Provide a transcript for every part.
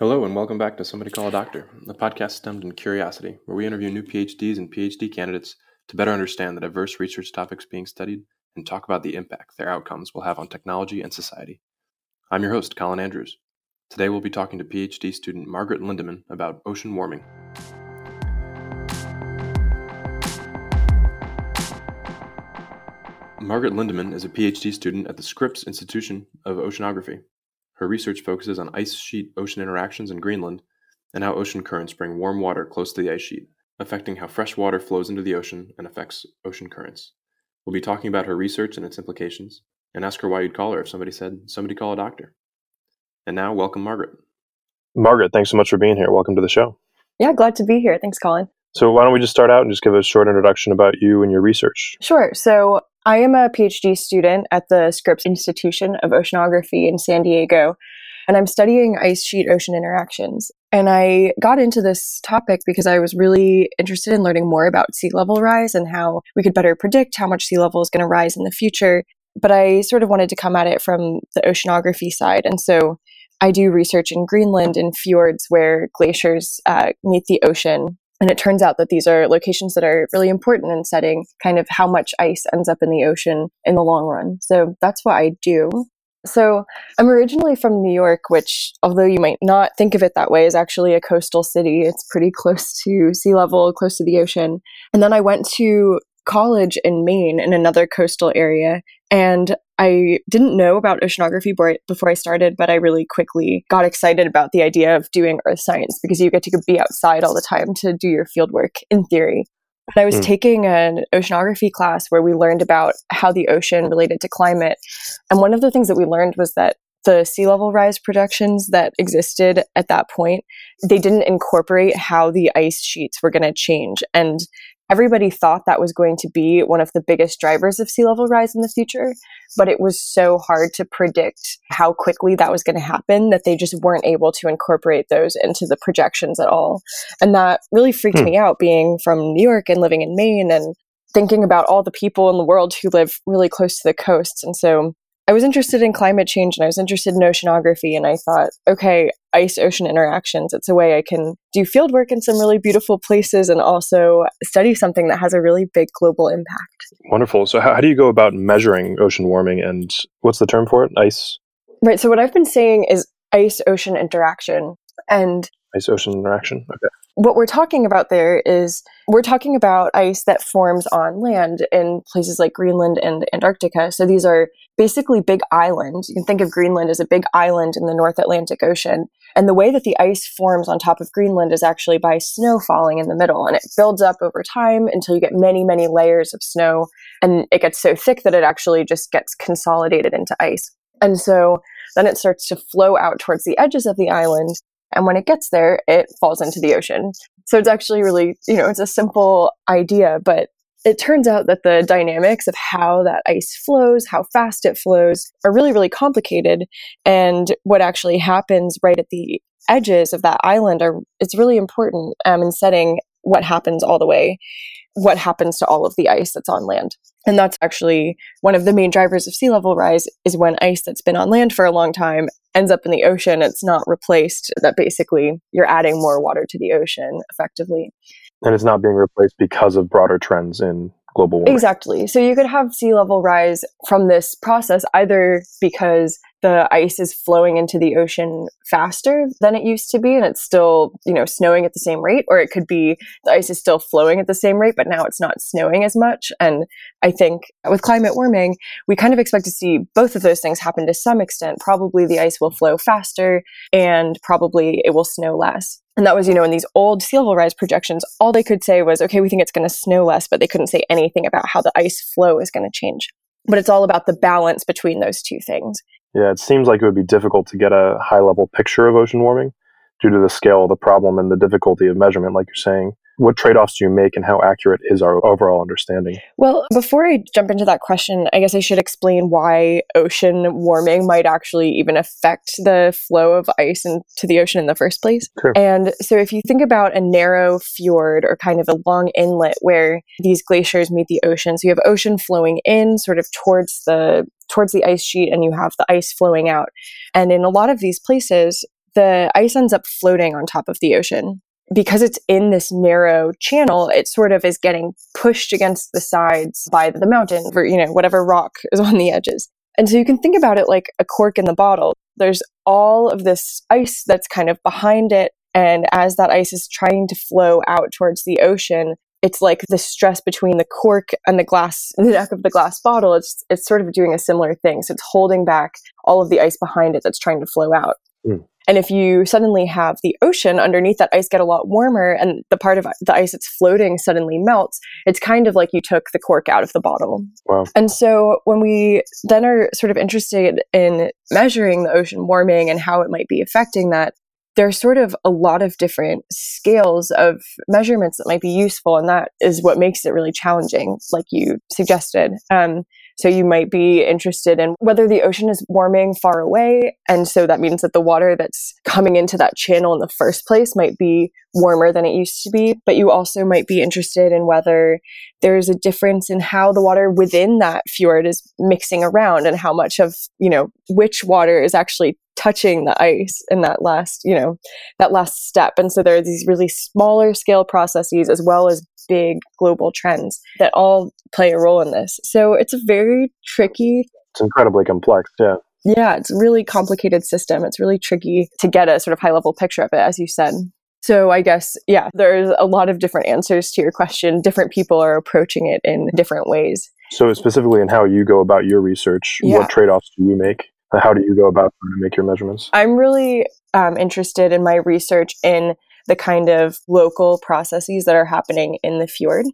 Hello, and welcome back to Somebody Call a Doctor, a podcast stemmed in curiosity, where we interview new PhDs and PhD candidates to better understand the diverse research topics being studied and talk about the impact their outcomes will have on technology and society. I'm your host, Colin Andrews. Today we'll be talking to PhD student Margaret Lindeman about ocean warming. Margaret Lindeman is a PhD student at the Scripps Institution of Oceanography her research focuses on ice sheet ocean interactions in Greenland and how ocean currents bring warm water close to the ice sheet, affecting how fresh water flows into the ocean and affects ocean currents. We'll be talking about her research and its implications, and ask her why you'd call her if somebody said, somebody call a doctor. And now, welcome, Margaret. Margaret, thanks so much for being here. Welcome to the show. Yeah, glad to be here. Thanks, Colin. So, why don't we just start out and just give a short introduction about you and your research? Sure. So, I am a PhD student at the Scripps Institution of Oceanography in San Diego, and I'm studying ice sheet ocean interactions. And I got into this topic because I was really interested in learning more about sea level rise and how we could better predict how much sea level is going to rise in the future. But I sort of wanted to come at it from the oceanography side. And so I do research in Greenland in fjords where glaciers uh, meet the ocean and it turns out that these are locations that are really important in setting kind of how much ice ends up in the ocean in the long run. So that's what I do. So I'm originally from New York, which, although you might not think of it that way, is actually a coastal city. It's pretty close to sea level, close to the ocean. And then I went to college in Maine in another coastal area. And I didn't know about oceanography before I started, but I really quickly got excited about the idea of doing earth science because you get to be outside all the time to do your field work in theory. And I was mm. taking an oceanography class where we learned about how the ocean related to climate. And one of the things that we learned was that the sea level rise projections that existed at that point, they didn't incorporate how the ice sheets were going to change. And everybody thought that was going to be one of the biggest drivers of sea level rise in the future, but it was so hard to predict how quickly that was going to happen that they just weren't able to incorporate those into the projections at all. And that really freaked hmm. me out being from New York and living in Maine and thinking about all the people in the world who live really close to the coast. And so I was interested in climate change and I was interested in oceanography. And I thought, okay, ice ocean interactions, it's a way I can do field work in some really beautiful places and also study something that has a really big global impact. Wonderful. So, how, how do you go about measuring ocean warming and what's the term for it? Ice? Right. So, what I've been saying is ice ocean interaction. And ice ocean interaction. Okay what we're talking about there is we're talking about ice that forms on land in places like Greenland and Antarctica. So these are basically big islands. You can think of Greenland as a big island in the North Atlantic Ocean. And the way that the ice forms on top of Greenland is actually by snow falling in the middle. And it builds up over time until you get many, many layers of snow. And it gets so thick that it actually just gets consolidated into ice. And so then it starts to flow out towards the edges of the island and when it gets there, it falls into the ocean. So it's actually really, you know, it's a simple idea, but it turns out that the dynamics of how that ice flows, how fast it flows, are really, really complicated. And what actually happens right at the edges of that island are it's really important um, in setting what happens all the way, what happens to all of the ice that's on land. And that's actually one of the main drivers of sea level rise is when ice that's been on land for a long time ends up in the ocean, it's not replaced, that basically you're adding more water to the ocean effectively. And it's not being replaced because of broader trends in global warming. Exactly. So you could have sea level rise from this process either because the ice is flowing into the ocean faster than it used to be and it's still you know snowing at the same rate or it could be the ice is still flowing at the same rate but now it's not snowing as much and i think with climate warming we kind of expect to see both of those things happen to some extent probably the ice will flow faster and probably it will snow less and that was, you know, in these old sea level rise projections, all they could say was, okay, we think it's going to snow less, but they couldn't say anything about how the ice flow is going to change. But it's all about the balance between those two things. Yeah, it seems like it would be difficult to get a high level picture of ocean warming due to the scale of the problem and the difficulty of measurement, like you're saying what trade-offs do you make and how accurate is our overall understanding well before i jump into that question i guess i should explain why ocean warming might actually even affect the flow of ice into the ocean in the first place sure. and so if you think about a narrow fjord or kind of a long inlet where these glaciers meet the ocean so you have ocean flowing in sort of towards the towards the ice sheet and you have the ice flowing out and in a lot of these places the ice ends up floating on top of the ocean. Because it's in this narrow channel, it sort of is getting pushed against the sides by the mountain or, you know, whatever rock is on the edges. And so you can think about it like a cork in the bottle. There's all of this ice that's kind of behind it. And as that ice is trying to flow out towards the ocean, it's like the stress between the cork and the glass, the neck of the glass bottle. It's, it's sort of doing a similar thing. So it's holding back all of the ice behind it that's trying to flow out. Mm. And if you suddenly have the ocean underneath that ice get a lot warmer and the part of the ice that's floating suddenly melts, it's kind of like you took the cork out of the bottle. Wow. And so when we then are sort of interested in measuring the ocean warming and how it might be affecting that, there's sort of a lot of different scales of measurements that might be useful. And that is what makes it really challenging, like you suggested. Um, so you might be interested in whether the ocean is warming far away. And so that means that the water that's coming into that channel in the first place might be warmer than it used to be. But you also might be interested in whether there's a difference in how the water within that fjord is mixing around and how much of, you know, which water is actually touching the ice in that last, you know, that last step. And so there are these really smaller scale processes as well as big global trends that all play a role in this. So it's a very tricky. It's incredibly complex. Yeah. Yeah, it's a really complicated system. It's really tricky to get a sort of high level picture of it, as you said. So I guess, yeah, there's a lot of different answers to your question. Different people are approaching it in different ways. So, specifically in how you go about your research, yeah. what trade offs do you make? How do you go about to make your measurements? I'm really um, interested in my research in the kind of local processes that are happening in the fjord.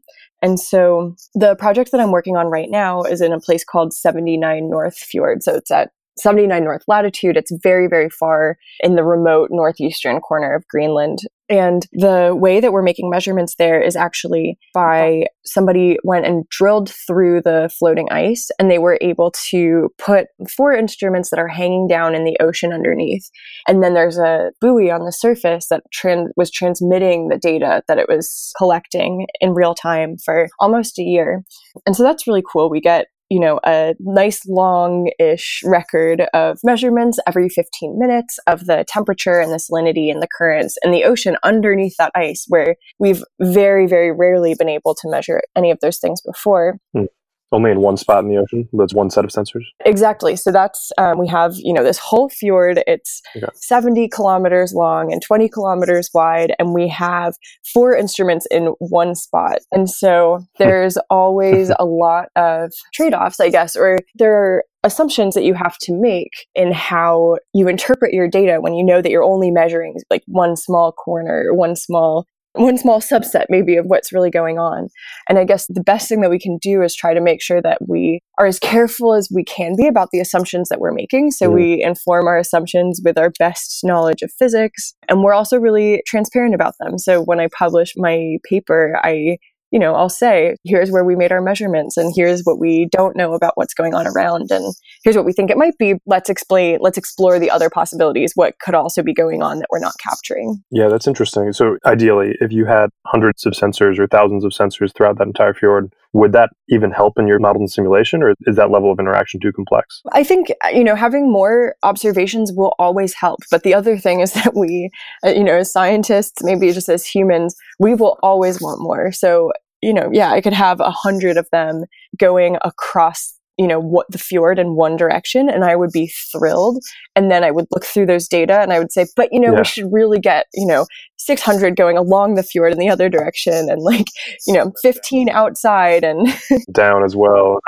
And so the project that I'm working on right now is in a place called 79 North Fjord. So it's at 79 north latitude. It's very, very far in the remote northeastern corner of Greenland. And the way that we're making measurements there is actually by somebody went and drilled through the floating ice and they were able to put four instruments that are hanging down in the ocean underneath. And then there's a buoy on the surface that tran- was transmitting the data that it was collecting in real time for almost a year. And so that's really cool. We get you know, a nice long ish record of measurements every 15 minutes of the temperature and the salinity and the currents in the ocean underneath that ice, where we've very, very rarely been able to measure any of those things before. Hmm only in one spot in the ocean. That's one set of sensors. Exactly. So that's um, we have you know this whole fjord. It's okay. seventy kilometers long and twenty kilometers wide, and we have four instruments in one spot. And so there's always a lot of trade offs, I guess, or there are assumptions that you have to make in how you interpret your data when you know that you're only measuring like one small corner, one small one small subset maybe of what's really going on. And I guess the best thing that we can do is try to make sure that we are as careful as we can be about the assumptions that we're making. So mm. we inform our assumptions with our best knowledge of physics. And we're also really transparent about them. So when I publish my paper, I you know, I'll say, here's where we made our measurements and here's what we don't know about what's going on around and here's what we think it might be. Let's explain, let's explore the other possibilities, what could also be going on that we're not capturing. Yeah, that's interesting. So ideally, if you had hundreds of sensors or thousands of sensors throughout that entire fjord, would that even help in your model and simulation or is that level of interaction too complex? I think, you know, having more observations will always help. But the other thing is that we, uh, you know, as scientists, maybe just as humans, we will always want more. So you know, yeah, I could have a hundred of them going across you know what the fjord in one direction and i would be thrilled. And then i would look through those data and i would say but you know yeah. we should really get you know 600 going along the fjord in the other direction and like you know 15 outside and down as well.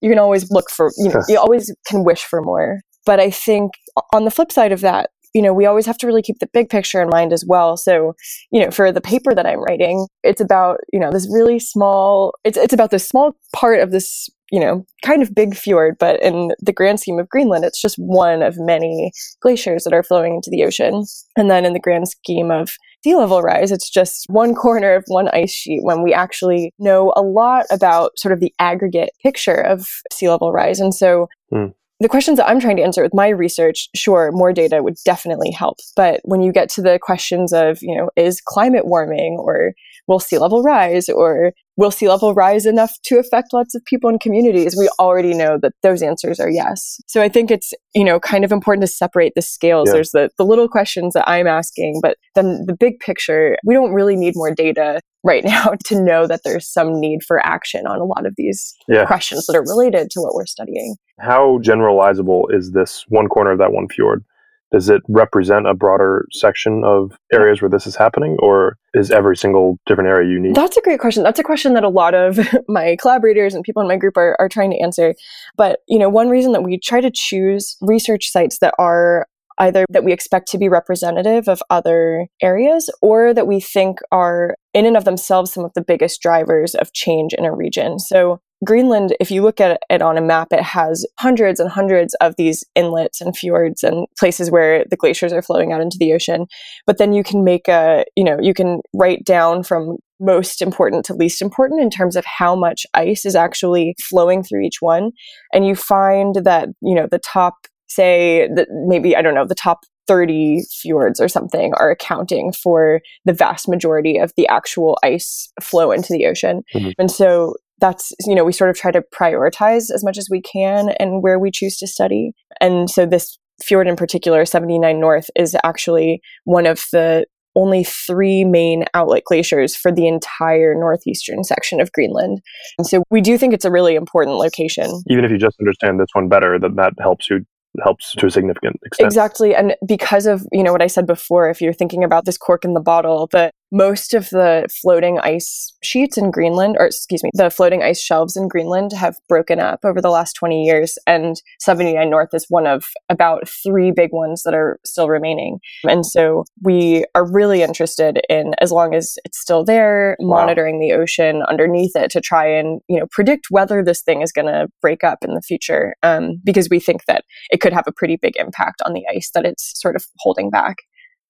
You can always look for you know you always can wish for more. But i think on the flip side of that you know, we always have to really keep the big picture in mind as well. So, you know, for the paper that I'm writing, it's about, you know, this really small, it's, it's about this small part of this, you know, kind of big fjord, but in the grand scheme of Greenland, it's just one of many glaciers that are flowing into the ocean. And then in the grand scheme of sea level rise, it's just one corner of one ice sheet when we actually know a lot about sort of the aggregate picture of sea level rise. And so, mm the questions that I'm trying to answer with my research, sure, more data would definitely help. But when you get to the questions of, you know, is climate warming or will sea level rise or will sea level rise enough to affect lots of people and communities? We already know that those answers are yes. So I think it's, you know, kind of important to separate the scales. Yeah. There's the, the little questions that I'm asking, but then the big picture, we don't really need more data right now to know that there's some need for action on a lot of these yeah. questions that are related to what we're studying. How generalizable is this one corner of that one fjord? Does it represent a broader section of areas where this is happening or is every single different area unique? That's a great question. That's a question that a lot of my collaborators and people in my group are, are trying to answer. But you know one reason that we try to choose research sites that are either that we expect to be representative of other areas or that we think are in and of themselves some of the biggest drivers of change in a region. So Greenland, if you look at it on a map, it has hundreds and hundreds of these inlets and fjords and places where the glaciers are flowing out into the ocean. But then you can make a, you know, you can write down from most important to least important in terms of how much ice is actually flowing through each one. And you find that, you know, the top, say, that maybe, I don't know, the top 30 fjords or something are accounting for the vast majority of the actual ice flow into the ocean. Mm-hmm. And so that's you know we sort of try to prioritize as much as we can and where we choose to study and so this fjord in particular 79 north is actually one of the only three main outlet glaciers for the entire northeastern section of Greenland. And so we do think it's a really important location. Even if you just understand this one better, that that helps you helps to a significant extent. Exactly. And because of, you know, what I said before, if you're thinking about this cork in the bottle, the most of the floating ice sheets in Greenland, or excuse me, the floating ice shelves in Greenland have broken up over the last 20 years. And 79 North is one of about three big ones that are still remaining. And so we are really interested in, as long as it's still there, wow. monitoring the ocean underneath it to try and, you know, predict whether this thing is going to break up in the future. Um, because we think that it could have a pretty big impact on the ice that it's sort of holding back.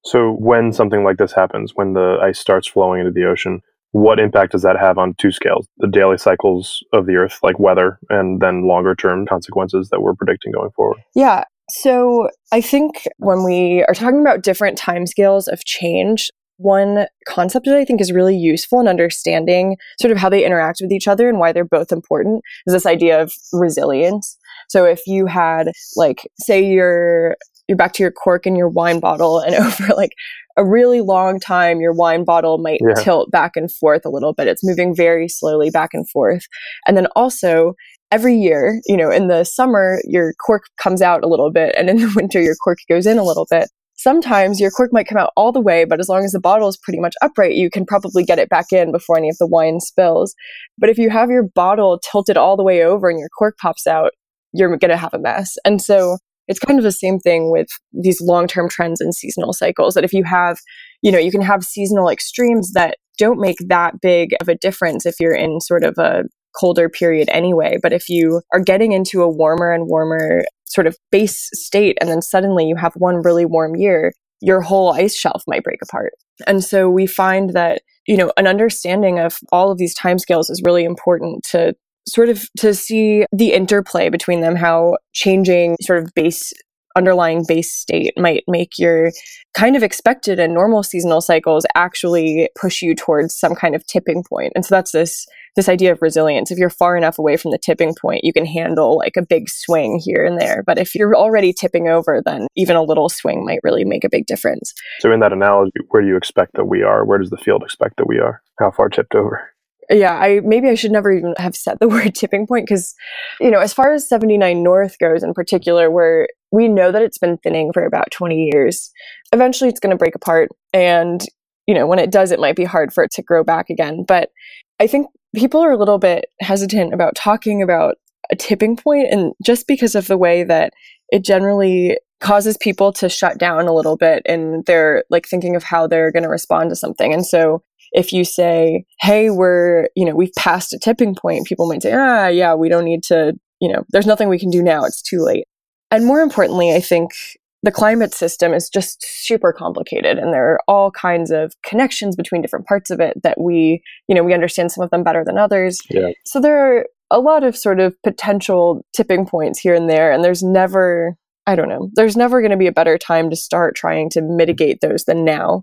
So, when something like this happens, when the ice starts flowing into the ocean, what impact does that have on two scales the daily cycles of the Earth, like weather, and then longer term consequences that we're predicting going forward? Yeah. So, I think when we are talking about different timescales of change, one concept that I think is really useful in understanding sort of how they interact with each other and why they're both important is this idea of resilience. So if you had like say you're you're back to your cork and your wine bottle and over like a really long time your wine bottle might yeah. tilt back and forth a little bit. It's moving very slowly back and forth. And then also every year you know in the summer your cork comes out a little bit and in the winter your cork goes in a little bit. Sometimes your cork might come out all the way but as long as the bottle is pretty much upright you can probably get it back in before any of the wine spills. But if you have your bottle tilted all the way over and your cork pops out you're going to have a mess. And so it's kind of the same thing with these long-term trends and seasonal cycles that if you have you know you can have seasonal extremes that don't make that big of a difference if you're in sort of a colder period anyway. But if you are getting into a warmer and warmer sort of base state and then suddenly you have one really warm year your whole ice shelf might break apart. And so we find that you know an understanding of all of these timescales is really important to sort of to see the interplay between them, how changing sort of base underlying base state might make your kind of expected and normal seasonal cycles actually push you towards some kind of tipping point. And so that's this this idea of resilience. If you're far enough away from the tipping point, you can handle like a big swing here and there. But if you're already tipping over, then even a little swing might really make a big difference. So in that analogy, where do you expect that we are? Where does the field expect that we are? How far tipped over? Yeah i maybe i should never even have said the word tipping point because you know as far as 79 north goes in particular where we know that it's been thinning for about 20 years eventually it's going to break apart and you know when it does it might be hard for it to grow back again. But i think people are a little bit hesitant about talking about a tipping point and just because of the way that it generally causes people to shut down a little bit and they're like thinking of how they're going to respond to something. And so if you say, hey, we're, you know, we've passed a tipping point, people might say, ah, yeah, we don't need to, you know, there's nothing we can do now. It's too late. And more importantly, I think the climate system is just super complicated and there are all kinds of connections between different parts of it that we, you know, we understand some of them better than others. Yeah. So there are a lot of sort of potential tipping points here and there and there's never I don't know. There's never going to be a better time to start trying to mitigate those than now.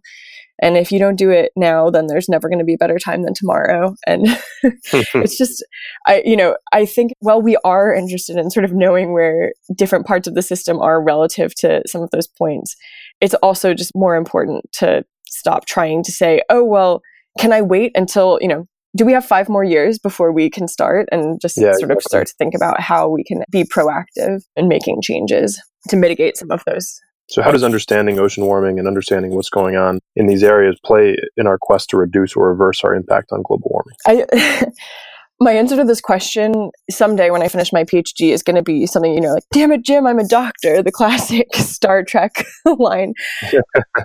And if you don't do it now, then there's never going to be a better time than tomorrow. And it's just, I, you know, I think, while we are interested in sort of knowing where different parts of the system are relative to some of those points. It's also just more important to stop trying to say, oh, well, can I wait until, you know, do we have five more years before we can start and just yeah, sort exactly. of start to think about how we can be proactive in making changes to mitigate some of those so, how does understanding ocean warming and understanding what's going on in these areas play in our quest to reduce or reverse our impact on global warming? I, my answer to this question someday when I finish my PhD is going to be something, you know, like, damn it, Jim, I'm a doctor, the classic Star Trek line.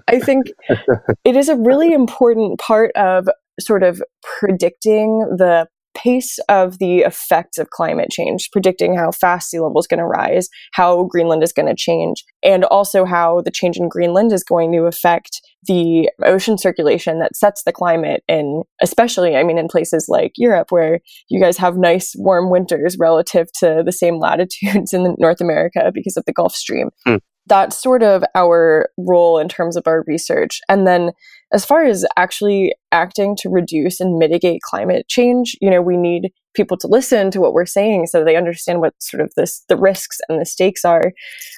I think it is a really important part of sort of predicting the pace of the effects of climate change, predicting how fast sea level is going to rise, how Greenland is going to change, and also how the change in Greenland is going to affect the ocean circulation that sets the climate in especially i mean in places like europe where you guys have nice warm winters relative to the same latitudes in north america because of the gulf stream. Hmm that's sort of our role in terms of our research. And then as far as actually acting to reduce and mitigate climate change, you know, we need people to listen to what we're saying so they understand what sort of this the risks and the stakes are.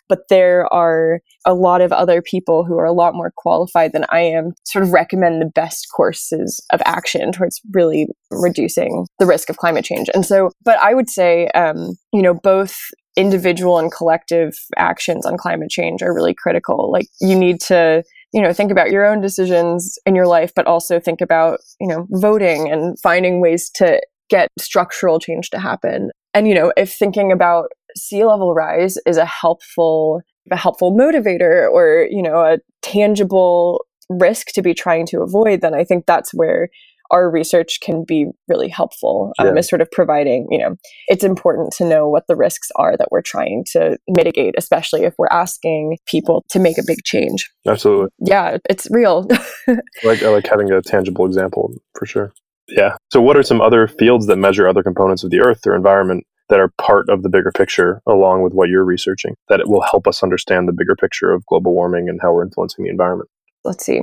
But there are a lot of other people who are a lot more qualified than I am sort of recommend the best courses of action towards really reducing the risk of climate change. And so, but I would say, um, you know, both individual and collective actions on climate change are really critical. Like you need to, you know, think about your own decisions in your life, but also think about, you know, voting and finding ways to get structural change to happen. And, you know, if thinking about sea level rise is a helpful, a helpful motivator or, you know, a tangible risk to be trying to avoid, then I think that's where our research can be really helpful um, yeah. sort of providing, you know, it's important to know what the risks are that we're trying to mitigate, especially if we're asking people to make a big change. Absolutely. Yeah, it's real. like I like having a tangible example for sure. Yeah. So what are some other fields that measure other components of the earth or environment that are part of the bigger picture along with what you're researching that it will help us understand the bigger picture of global warming and how we're influencing the environment? Let's see.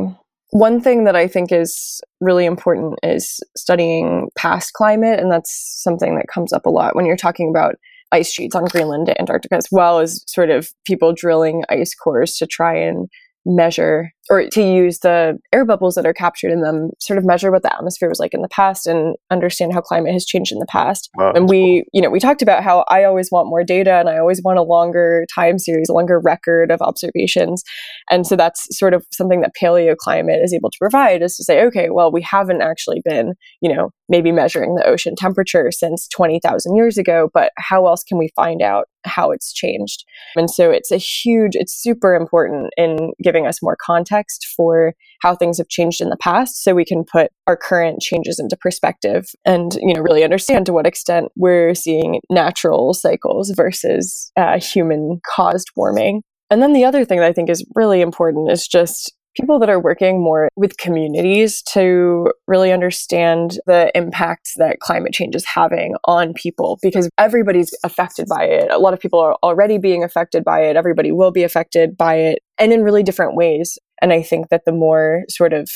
One thing that I think is really important is studying past climate, and that's something that comes up a lot when you're talking about ice sheets on Greenland to Antarctica, as well as sort of people drilling ice cores to try and measure or to use the air bubbles that are captured in them, sort of measure what the atmosphere was like in the past and understand how climate has changed in the past. Wow, and we, cool. you know, we talked about how I always want more data and I always want a longer time series, a longer record of observations. And so that's sort of something that paleoclimate is able to provide is to say, okay, well, we haven't actually been, you know, maybe measuring the ocean temperature since 20,000 years ago, but how else can we find out how it's changed? And so it's a huge, it's super important in giving us more context context for how things have changed in the past so we can put our current changes into perspective and you know really understand to what extent we're seeing natural cycles versus uh, human caused warming and then the other thing that i think is really important is just people that are working more with communities to really understand the impacts that climate change is having on people because everybody's affected by it. A lot of people are already being affected by it. Everybody will be affected by it and in really different ways. And I think that the more sort of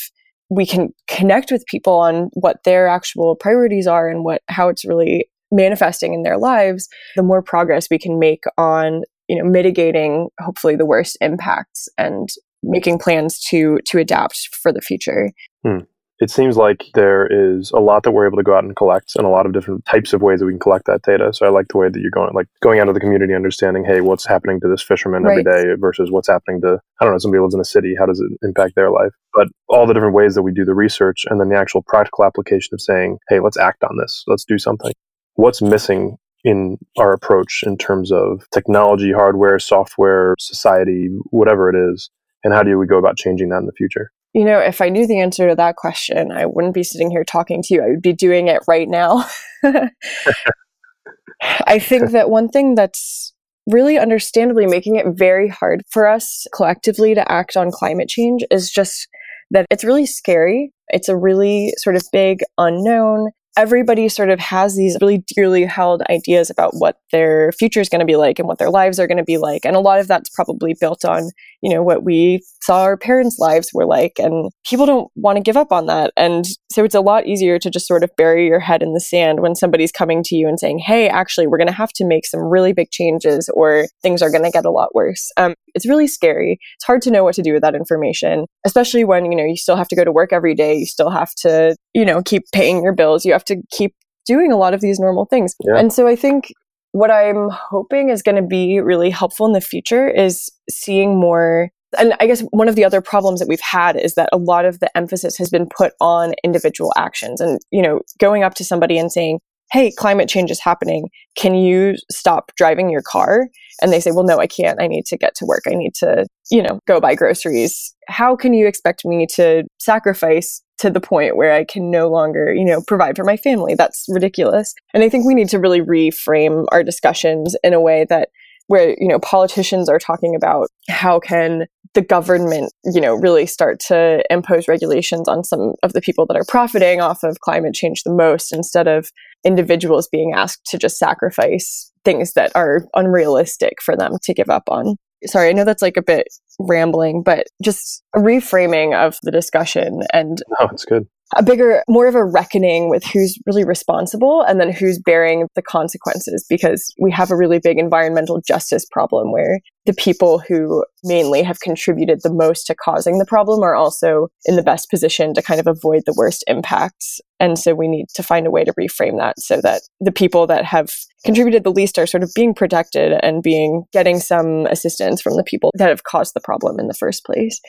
we can connect with people on what their actual priorities are and what how it's really manifesting in their lives, the more progress we can make on you know mitigating hopefully the worst impacts and making plans to to adapt for the future. Hmm. It seems like there is a lot that we're able to go out and collect, and a lot of different types of ways that we can collect that data. So I like the way that you're going, like going out to the community, understanding, hey, what's happening to this fisherman right. every day versus what's happening to I don't know somebody lives in a city. How does it impact their life? But all the different ways that we do the research, and then the actual practical application of saying, hey, let's act on this. Let's do something. What's missing in our approach in terms of technology, hardware, software, society, whatever it is, and how do we go about changing that in the future? You know, if I knew the answer to that question, I wouldn't be sitting here talking to you. I would be doing it right now. I think that one thing that's really understandably making it very hard for us collectively to act on climate change is just that it's really scary. It's a really sort of big unknown everybody sort of has these really dearly held ideas about what their future is going to be like and what their lives are going to be like. And a lot of that's probably built on, you know, what we saw our parents' lives were like. And people don't want to give up on that. And so it's a lot easier to just sort of bury your head in the sand when somebody's coming to you and saying, hey, actually, we're going to have to make some really big changes or things are going to get a lot worse. Um, it's really scary. It's hard to know what to do with that information, especially when, you know, you still have to go to work every day. You still have to, you know, keep paying your bills. You have to keep doing a lot of these normal things. Yeah. And so I think what I'm hoping is going to be really helpful in the future is seeing more. And I guess one of the other problems that we've had is that a lot of the emphasis has been put on individual actions and, you know, going up to somebody and saying, Hey, climate change is happening. Can you stop driving your car? And they say, Well, no, I can't. I need to get to work. I need to, you know, go buy groceries. How can you expect me to sacrifice to the point where I can no longer, you know, provide for my family. That's ridiculous. And I think we need to really reframe our discussions in a way that where, you know, politicians are talking about how can the government, you know, really start to impose regulations on some of the people that are profiting off of climate change the most instead of individuals being asked to just sacrifice things that are unrealistic for them to give up on sorry, I know that's like a bit rambling, but just a reframing of the discussion and oh, it's good a bigger, more of a reckoning with who's really responsible and then who's bearing the consequences because we have a really big environmental justice problem where the people who mainly have contributed the most to causing the problem are also in the best position to kind of avoid the worst impacts. And so we need to find a way to reframe that so that the people that have contributed the least are sort of being protected and being getting some assistance from the people that have caused the problem in the first place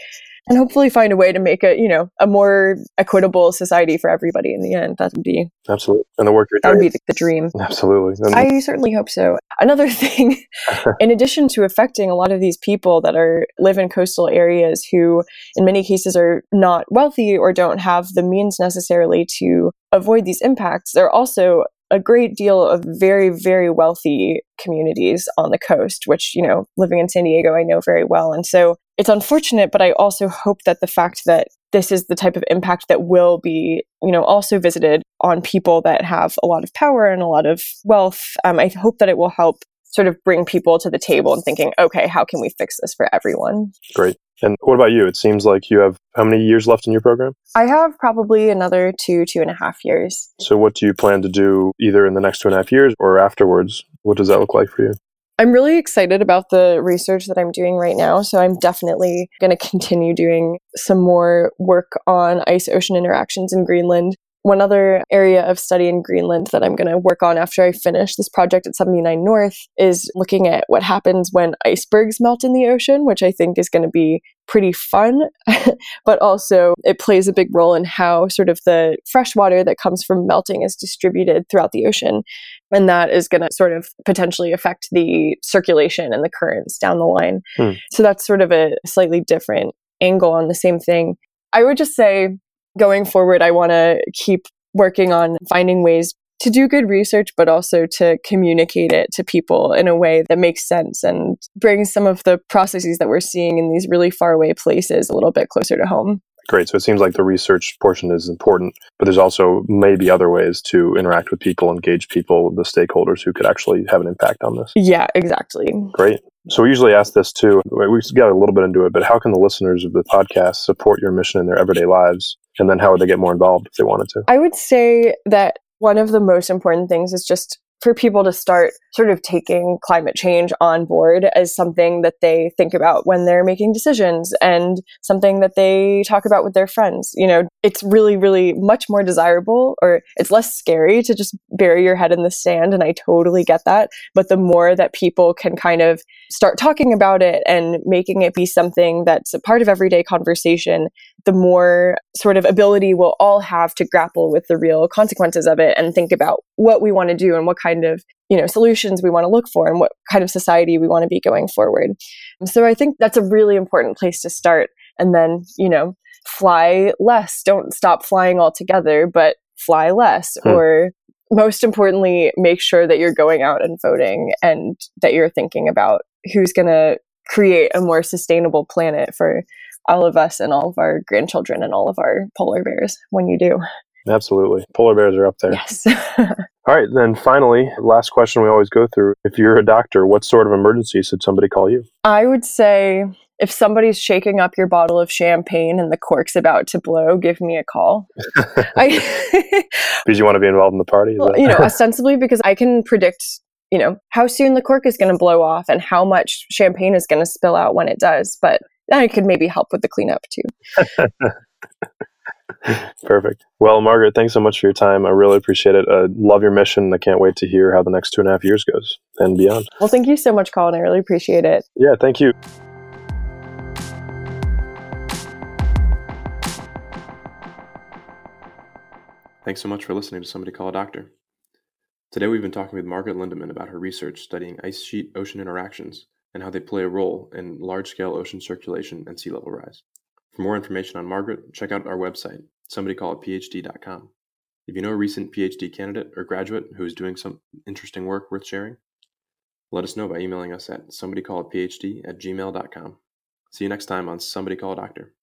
and hopefully find a way to make it, you know, a more equitable society for everybody in the end. That would be absolutely, and the work you're doing that would be the, the dream. Absolutely, and I certainly hope so. Another thing, in addition to affecting a lot of these people that are live in coastal areas who, in many cases, are not wealthy or don't have the means necessarily to avoid these impacts, they're also a great deal of very, very wealthy communities on the coast, which, you know, living in San Diego, I know very well. And so it's unfortunate, but I also hope that the fact that this is the type of impact that will be, you know, also visited on people that have a lot of power and a lot of wealth. Um, I hope that it will help sort of bring people to the table and thinking, okay, how can we fix this for everyone? Great. And what about you? It seems like you have how many years left in your program? I have probably another two, two and a half years. So, what do you plan to do either in the next two and a half years or afterwards? What does that look like for you? I'm really excited about the research that I'm doing right now. So, I'm definitely going to continue doing some more work on ice ocean interactions in Greenland. One other area of study in Greenland that I'm going to work on after I finish this project at 79 North is looking at what happens when icebergs melt in the ocean, which I think is going to be pretty fun, but also it plays a big role in how sort of the fresh water that comes from melting is distributed throughout the ocean. And that is going to sort of potentially affect the circulation and the currents down the line. Hmm. So that's sort of a slightly different angle on the same thing. I would just say going forward, I want to keep working on finding ways to do good research, but also to communicate it to people in a way that makes sense and brings some of the processes that we're seeing in these really faraway places a little bit closer to home. Great. So it seems like the research portion is important, but there's also maybe other ways to interact with people, engage people, the stakeholders who could actually have an impact on this. Yeah, exactly. Great. So we usually ask this too. We got a little bit into it, but how can the listeners of the podcast support your mission in their everyday lives? And then how would they get more involved if they wanted to? I would say that one of the most important things is just for people to start sort of taking climate change on board as something that they think about when they're making decisions and something that they talk about with their friends. You know, it's really, really much more desirable or it's less scary to just bury your head in the sand. And I totally get that. But the more that people can kind of start talking about it and making it be something that's a part of everyday conversation, the more sort of ability we'll all have to grapple with the real consequences of it and think about what we want to do and what kind of you know solutions we want to look for and what kind of society we want to be going forward. So i think that's a really important place to start and then you know fly less. Don't stop flying altogether but fly less hmm. or most importantly make sure that you're going out and voting and that you're thinking about who's going to create a more sustainable planet for all of us and all of our grandchildren and all of our polar bears when you do Absolutely. Polar bears are up there. Yes. All right, then finally, last question we always go through. If you're a doctor, what sort of emergency should somebody call you? I would say if somebody's shaking up your bottle of champagne and the cork's about to blow, give me a call. I, Because you want to be involved in the party? well, you know, ostensibly because I can predict, you know, how soon the cork is going to blow off and how much champagne is going to spill out when it does. But I could maybe help with the cleanup too. Perfect. Well, Margaret, thanks so much for your time. I really appreciate it. Uh, love your mission. I can't wait to hear how the next two and a half years goes and beyond. Well, thank you so much, Colin. I really appreciate it. Yeah, thank you. Thanks so much for listening to Somebody Call a Doctor. Today we've been talking with Margaret Lindeman about her research studying ice sheet ocean interactions and how they play a role in large scale ocean circulation and sea level rise. For more information on Margaret, check out our website, somebodycallitphd.com. If you know a recent PhD candidate or graduate who is doing some interesting work worth sharing, let us know by emailing us at somebodycallitphd at gmail.com. See you next time on Somebody Call a Doctor.